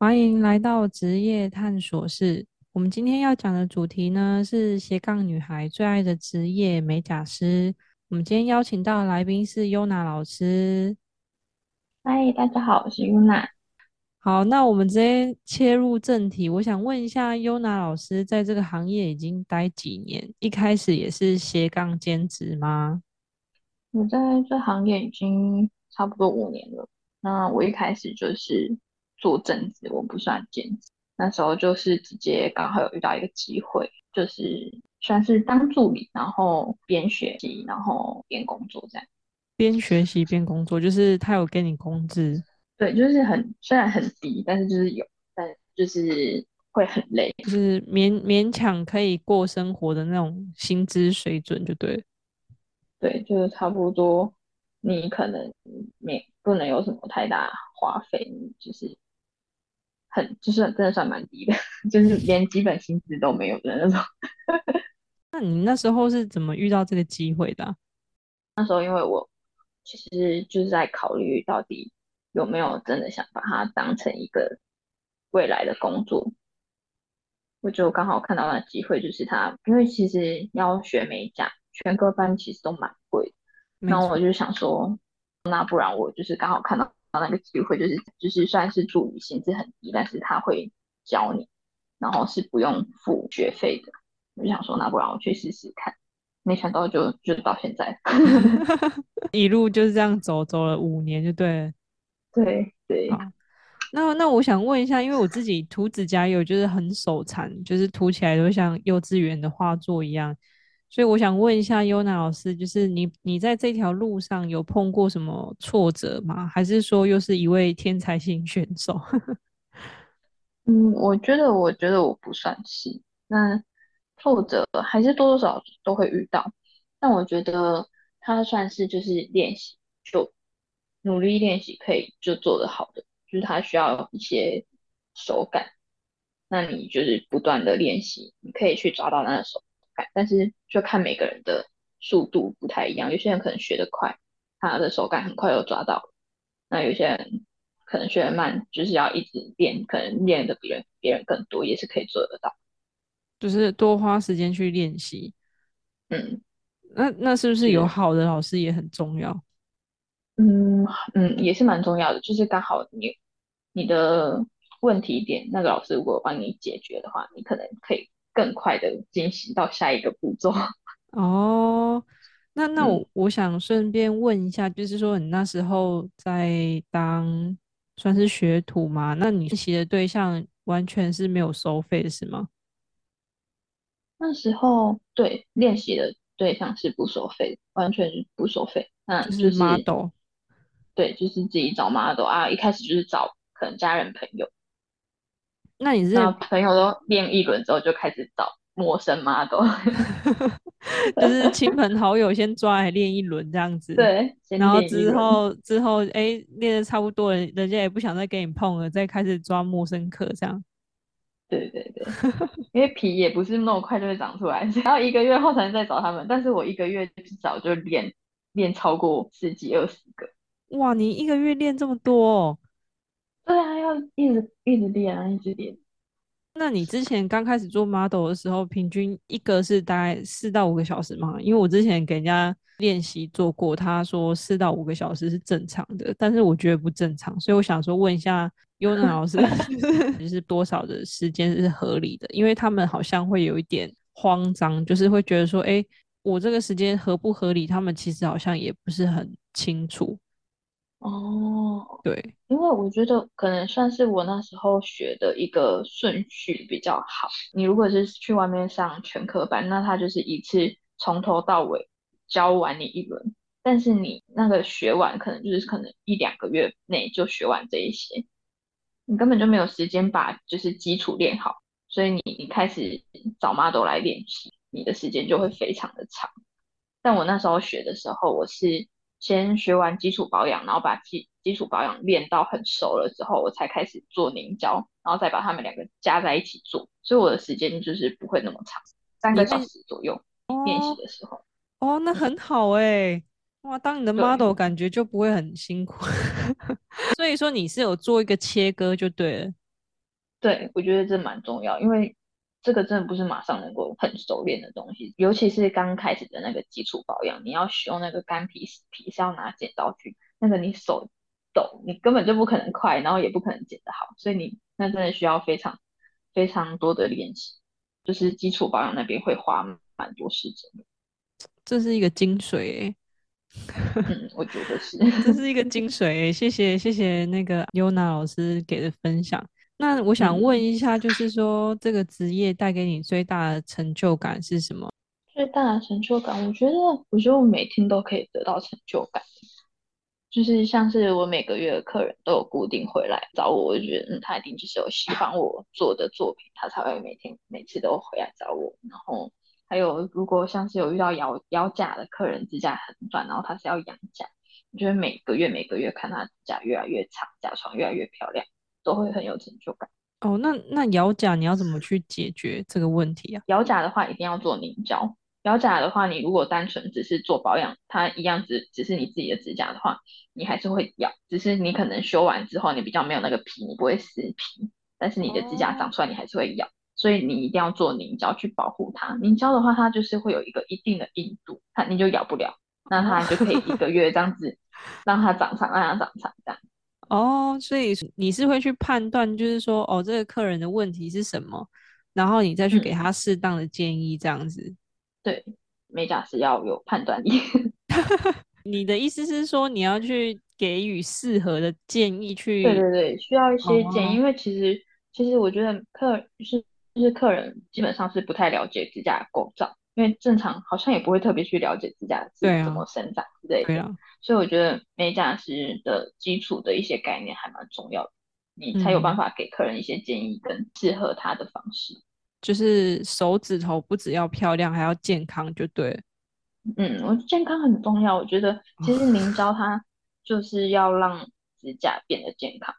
欢迎来到职业探索室。我们今天要讲的主题呢是斜杠女孩最爱的职业——美甲师。我们今天邀请到的来宾是优娜老师。嗨，大家好，我是优娜。好，那我们直接切入正题。我想问一下，优娜老师在这个行业已经待几年？一开始也是斜杠兼职吗？我在这行业已经差不多五年了。那我一开始就是做正职，我不算兼职。那时候就是直接刚好有遇到一个机会，就是算是当助理，然后边学习，然后边工作这样。边学习边工作，就是他有给你工资？对，就是很虽然很低，但是就是有，但就是会很累，就是勉勉强可以过生活的那种薪资水准，就对。对，就是差不多，你可能没不能有什么太大花费，就是很就是真的算蛮低的，就是连基本薪资都没有的那种。那你那时候是怎么遇到这个机会的？那时候因为我其实就是在考虑到底有没有真的想把它当成一个未来的工作，我就刚好看到那机会，就是他，因为其实要学美甲。全科班其实都蛮贵，然后我就想说，那不然我就是刚好看到那个机会，就是就是算是助理，薪资很低，但是他会教你，然后是不用付学费的。我就想说，那不然我去试试看。没想到就就到现在，一路就是这样走走了五年，就对。对对。那那我想问一下，因为我自己涂指甲油就是很手残，就是涂起来都像幼稚园的画作一样。所以我想问一下优娜老师，就是你你在这条路上有碰过什么挫折吗？还是说又是一位天才型选手？嗯，我觉得我觉得我不算是。那挫折还是多多少少都会遇到，但我觉得他算是就是练习，就努力练习可以就做得好的，就是他需要一些手感。那你就是不断的练习，你可以去抓到那个手。但是就看每个人的速度不太一样，有些人可能学得快，他的手感很快就抓到那有些人可能学得慢，就是要一直练，可能练的比人别人更多，也是可以做得到。就是多花时间去练习。嗯，那那是不是有好的老师也很重要？嗯嗯，也是蛮重要的。就是刚好你你的问题点，那个老师如果帮你解决的话，你可能可以。更快的进行到下一个步骤 哦。那那我我想顺便问一下，就是说你那时候在当算是学徒吗？那你练习的对象完全是没有收费是吗？那时候对练习的对象是不收费，完全不收费。那就是 model，对，就是自己找 model 啊。一开始就是找可能家人朋友。那你是朋友都练一轮之后就开始找陌生 model，就是亲朋好友先抓来练一轮这样子。对，然后之后之后哎练的差不多了，人家也不想再跟你碰了，再开始抓陌生客这样。对对对，因为皮也不是那么快就会长出来，然后一个月后才能再找他们。但是我一个月至少就练练超过十几二十个。哇，你一个月练这么多？对啊，要一直一直练啊，一直练。那你之前刚开始做 model 的时候，平均一个是大概四到五个小时吗？因为我之前给人家练习做过，他说四到五个小时是正常的，但是我觉得不正常，所以我想说问一下优娜老师，就是多少的时间是合理的？因为他们好像会有一点慌张，就是会觉得说，哎，我这个时间合不合理？他们其实好像也不是很清楚。哦，对，因为我觉得可能算是我那时候学的一个顺序比较好。你如果是去外面上全科班，那他就是一次从头到尾教完你一轮，但是你那个学完可能就是可能一两个月内就学完这一些，你根本就没有时间把就是基础练好，所以你你开始找 model 来练习，你的时间就会非常的长。但我那时候学的时候，我是。先学完基础保养，然后把基基础保养练到很熟了之后，我才开始做凝胶，然后再把它们两个加在一起做。所以我的时间就是不会那么长，三个小时左右练习的时候。哦，那很好哎，哇，当你的 model 感觉就不会很辛苦。所以说你是有做一个切割就对了。对，我觉得这蛮重要，因为这个真的不是马上能够很熟练的东西，尤其是刚开始的那个基础保养，你要使用那个干皮皮是要拿剪刀去，那个你手抖，你根本就不可能快，然后也不可能剪得好，所以你那真的需要非常非常多的练习，就是基础保养那边会花蛮多时间的。这是一个精髓哎。嗯，我觉得是，这是一个精髓。谢谢谢谢那个优娜老师给的分享。那我想问一下，就是说这个职业带给你最大的成就感是什么？最大的成就感，我觉得，我觉得我每天都可以得到成就感。就是像是我每个月的客人都有固定回来找我，我就觉得，嗯，他一定就是有喜欢我做的作品，他才会每天每次都回来找我，然后。还有，如果像是有遇到咬咬甲的客人，指甲很短，然后他是要养甲，我觉得每个月每个月看他指甲越来越长，甲床越来越漂亮，都会很有成就感。哦，那那咬甲你要怎么去解决这个问题啊？咬甲的话一定要做凝胶。咬甲的话，你如果单纯只是做保养，它一样只只是你自己的指甲的话，你还是会咬，只是你可能修完之后你比较没有那个皮，你不会撕皮，但是你的指甲长出来你还是会咬。所以你一定要做凝胶去保护它。凝胶的话，它就是会有一个一定的硬度，它你就咬不了，那它就可以一个月这样子让它长长，让它长长这样。哦，所以你是会去判断，就是说，哦，这个客人的问题是什么，然后你再去给他适当的建议，这样子。对，美甲师要有判断力。你的意思是说，你要去给予适合的建议去？对对对，需要一些建议，因为其实其实我觉得客就是。就是客人基本上是不太了解指甲的构造，因为正常好像也不会特别去了解指甲是怎么生长之类的，所以我觉得美甲师的基础的一些概念还蛮重要的，你才有办法给客人一些建议跟适合他的方式。就是手指头不只要漂亮，还要健康，就对。嗯，我健康很重要，我觉得 其实凝胶它就是要让指甲变得健康，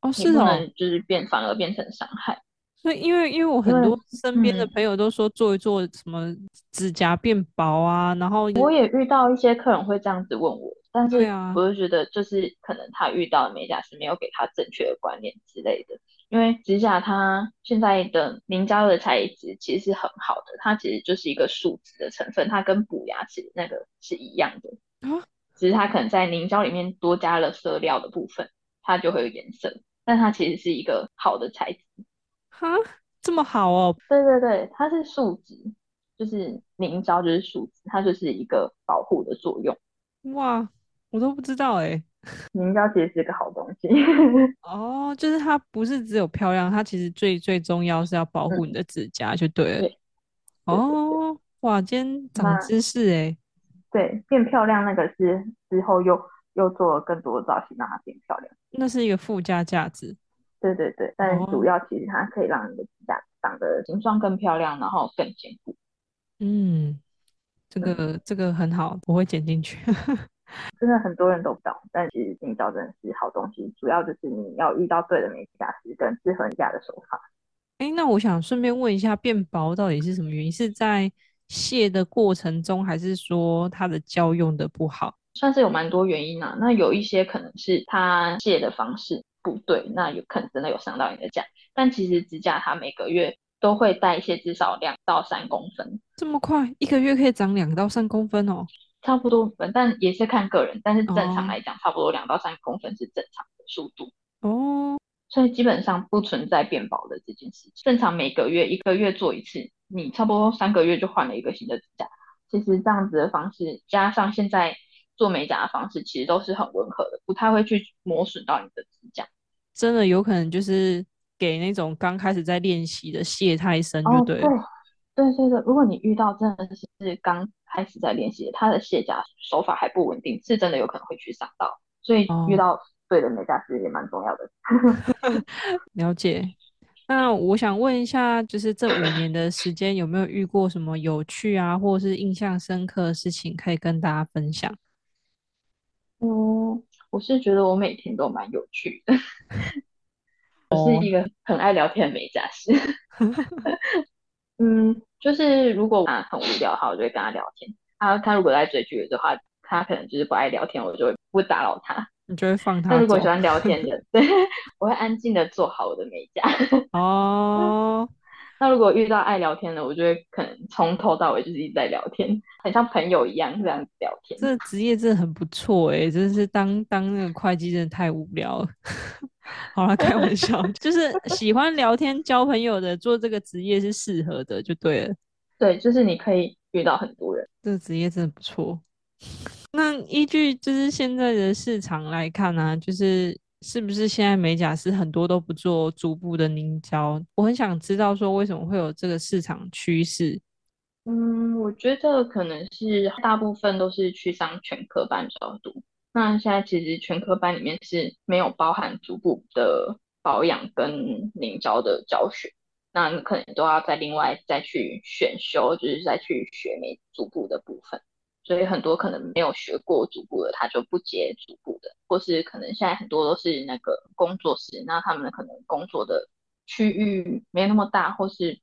哦，是不能就是变反而变成伤害。所以，因为因为我很多身边的朋友都说做一做什么指甲变薄啊，然后我也遇到一些客人会这样子问我，但是我就觉得就是可能他遇到的美甲师没有给他正确的观念之类的，因为指甲它现在的凝胶的材质其实是很好的，它其实就是一个树脂的成分，它跟补牙齿那个是一样的啊，只是它可能在凝胶里面多加了色料的部分，它就会有颜色，但它其实是一个好的材质。哈，这么好哦！对对对，它是树脂，就是凝胶，就是树脂，它就是一个保护的作用。哇，我都不知道哎，凝胶其实是个好东西。哦，就是它不是只有漂亮，它其实最最重要是要保护你的指甲，就对了。哦，哇，今天长知识哎。对，变漂亮那个是之后又又做了更多的造型，让它变漂亮。那是一个附加价值。对对对，但主要其实它可以让你的指甲长得形状更漂亮，然后更坚固。嗯，这个这个很好，我会剪进去。真的很多人都不懂，但其实凝胶真的是好东西，主要就是你要遇到对的美甲师跟适合你家的手法。哎，那我想顺便问一下，变薄到底是什么原因？是在卸的过程中，还是说它的胶用的不好？算是有蛮多原因啊。那有一些可能是它卸的方式。不对，那有可能真的有伤到你的甲。但其实指甲它每个月都会代谢至少两到三公分，这么快，一个月可以长两到三公分哦，差不多。但也是看个人，但是正常来讲，差不多两到三公分是正常的速度哦。所以基本上不存在变薄的这件事情。正常每个月一个月做一次，你差不多三个月就换了一个新的指甲。其实这样子的方式，加上现在做美甲的方式，其实都是很温和的，不太会去磨损到你的指甲。真的有可能就是给那种刚开始在练习的卸太深，就对。对对对对，如果你遇到真的是刚开始在练习，他的卸甲手法还不稳定，是真的有可能会去伤到。所以遇到对的美甲师也蛮重要的。了解。那我想问一下，就是这五年的时间有没有遇过什么有趣啊，或者是印象深刻的事情可以跟大家分享？嗯。我是觉得我每天都蛮有趣的，我是一个很爱聊天的美甲师。嗯，就是如果他很无聊的话，我就会跟他聊天。他他如果在追剧的话，他可能就是不爱聊天，我就会不打扰他。你就会放他走那如果喜欢聊天 的，对，我会安静的做好我的美甲。哦。那如果遇到爱聊天的，我就会可能从头到尾就是一直在聊天，很像朋友一样这样子聊天。这个职业真的很不错哎，真的是当当那个会计真的太无聊了。好了，开玩笑，就是喜欢聊天交朋友的做这个职业是适合的，就对了。对，就是你可以遇到很多人，这个职业真的不错。那依据就是现在的市场来看呢，就是是不是现在美甲师很多都不做足部的凝胶？我很想知道说为什么会有这个市场趋势。嗯，我觉得可能是大部分都是去上全科班比较多。那现在其实全科班里面是没有包含足部的保养跟凝胶的教学，那你可能都要再另外再去选修，就是再去学美足部的部分。所以很多可能没有学过足部的，他就不接足部的，或是可能现在很多都是那个工作室，那他们可能工作的区域没那么大，或是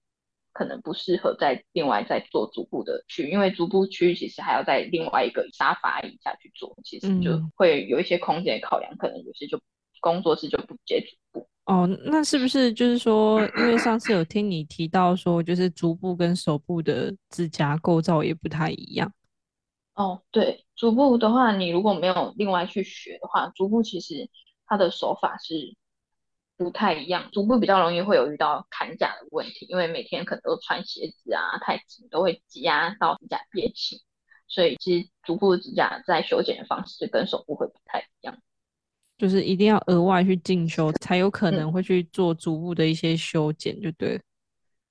可能不适合在另外再做足部的区，因为足部区域其实还要在另外一个沙发椅下去做，其实就会有一些空间考量，可能有些就工作室就不接足部。哦，那是不是就是说，因为上次有听你提到说，就是足部跟手部的指甲构造也不太一样？哦，对，足部的话，你如果没有另外去学的话，足部其实它的手法是不太一样。足部比较容易会有遇到砍甲的问题，因为每天可能都穿鞋子啊，太紧都会挤压到指甲变形，所以其实足部指甲在修剪的方式跟手部会不太一样，就是一定要额外去进修，才有可能会去做足部的一些修剪，就对。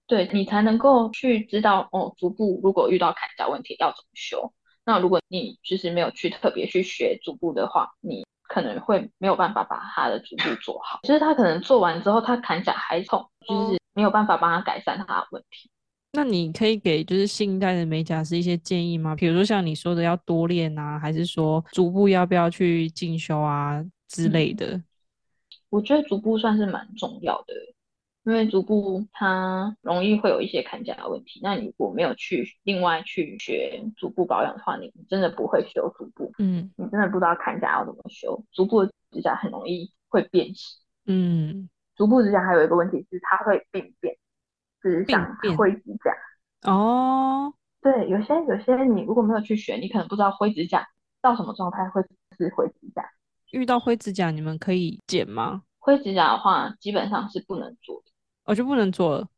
对你才能够去知道哦，足部如果遇到砍甲问题要怎么修。那如果你就是没有去特别去学足部的话，你可能会没有办法把他的足部做好。就是他可能做完之后，他砍甲还痛，就是没有办法帮他改善他的问题。那你可以给就是新一代的美甲师一些建议吗？比如说像你说的要多练啊，还是说足部要不要去进修啊之类的？我觉得足部算是蛮重要的。因为足部它容易会有一些砍甲的问题，那你如果没有去另外去学足部保养的话，你真的不会修足部，嗯，你真的不知道砍甲要怎么修。足部指甲很容易会变形，嗯，足部指甲还有一个问题是它会病变，就是像灰指甲。哦，对，有些有些你如果没有去学，你可能不知道灰指甲到什么状态会是灰指甲。遇到灰指甲你们可以剪吗？灰指甲的话基本上是不能做的。我就不能做了，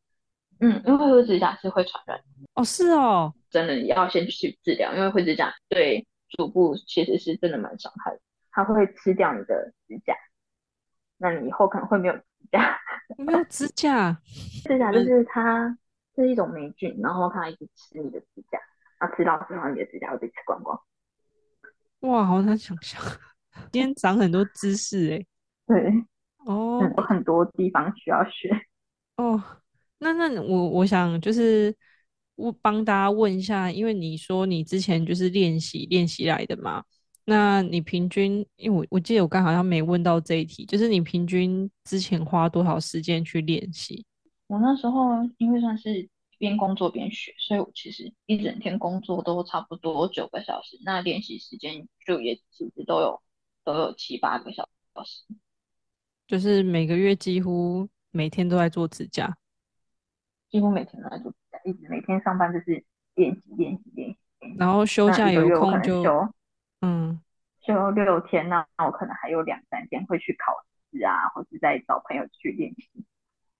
嗯，因为灰指甲是会传染哦，是哦，真的要先去治疗，因为灰指甲对足部其实是真的蛮伤害的，它会吃掉你的指甲，那你以后可能会没有指甲，没有指甲，指甲就是它是一种霉菌，然后它一直吃你的指甲，然后吃到之后你的指甲会被吃光光。哇，好难想象，今天长很多知识哎，对，哦，有很多地方需要学。哦，那那我我想就是我帮大家问一下，因为你说你之前就是练习练习来的嘛，那你平均，因为我我记得我刚好像没问到这一题，就是你平均之前花多少时间去练习？我那时候因为算是边工作边学，所以我其实一整天工作都差不多九个小时，那练习时间就也其实都有都有七八个小时，就是每个月几乎。每天都在做指甲，几乎每天都在做指甲，一直每天上班就是练习练习练习。然后休假有空就嗯休六天，那那我可能还有两三天会去考试啊，或是再找朋友去练习，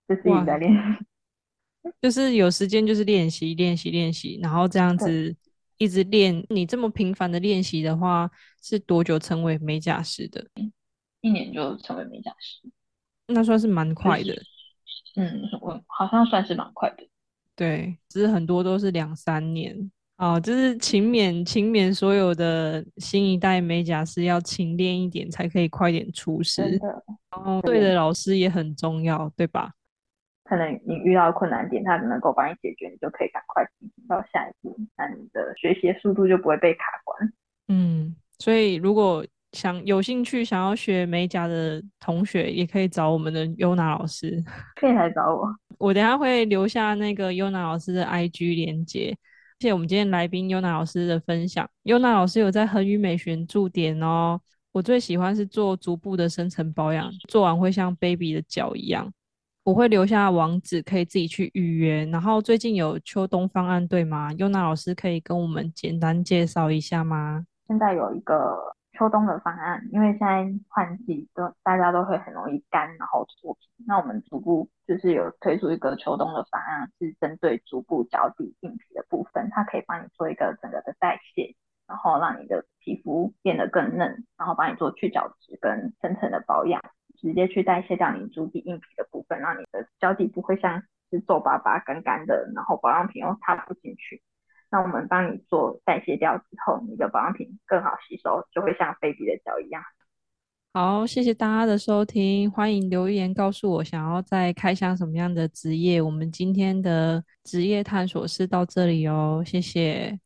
就是一直在练习。就是有时间就是练习练习练习，然后这样子一直练。你这么频繁的练习的话，是多久成为美甲师的？一年就成为美甲师。那算是蛮快的，嗯，我好像算是蛮快的，对，只是很多都是两三年哦，就是勤勉，勤勉，所有的新一代美甲师要勤练一点，才可以快点出师。然后对的老师也很重要，对吧？可能你遇到困难点，他能够帮你解决，你就可以赶快进行到下一步，那你的学习速度就不会被卡关。嗯，所以如果。想有兴趣想要学美甲的同学，也可以找我们的优娜老师。可以来找我，我等下会留下那个优娜老师的 IG 连接。谢谢我们今天来宾优娜老师的分享。优娜老师有在恒宇美学驻点哦，我最喜欢是做足部的深层保养，做完会像 baby 的脚一样。我会留下网址，可以自己去预约。然后最近有秋冬方案，对吗？优娜老师可以跟我们简单介绍一下吗？现在有一个秋冬的方案，因为现在换季都大家都会很容易干，然后脱皮。那我们足部就是有推出一个秋冬的方案，是针对足部脚底硬皮的部分，它可以帮你做一个整个的代谢，然后让你的皮肤变得更嫩，然后帮你做去角质跟深层的保养。直接去代谢掉你足底硬皮的部分，让你的脚底不会像是皱巴巴、干干的，然后保养品又擦不进去。那我们帮你做代谢掉之后，你的保养品更好吸收，就会像 baby 的脚一样。好，谢谢大家的收听，欢迎留言告诉我想要再开箱什么样的职业。我们今天的职业探索是到这里哦，谢谢。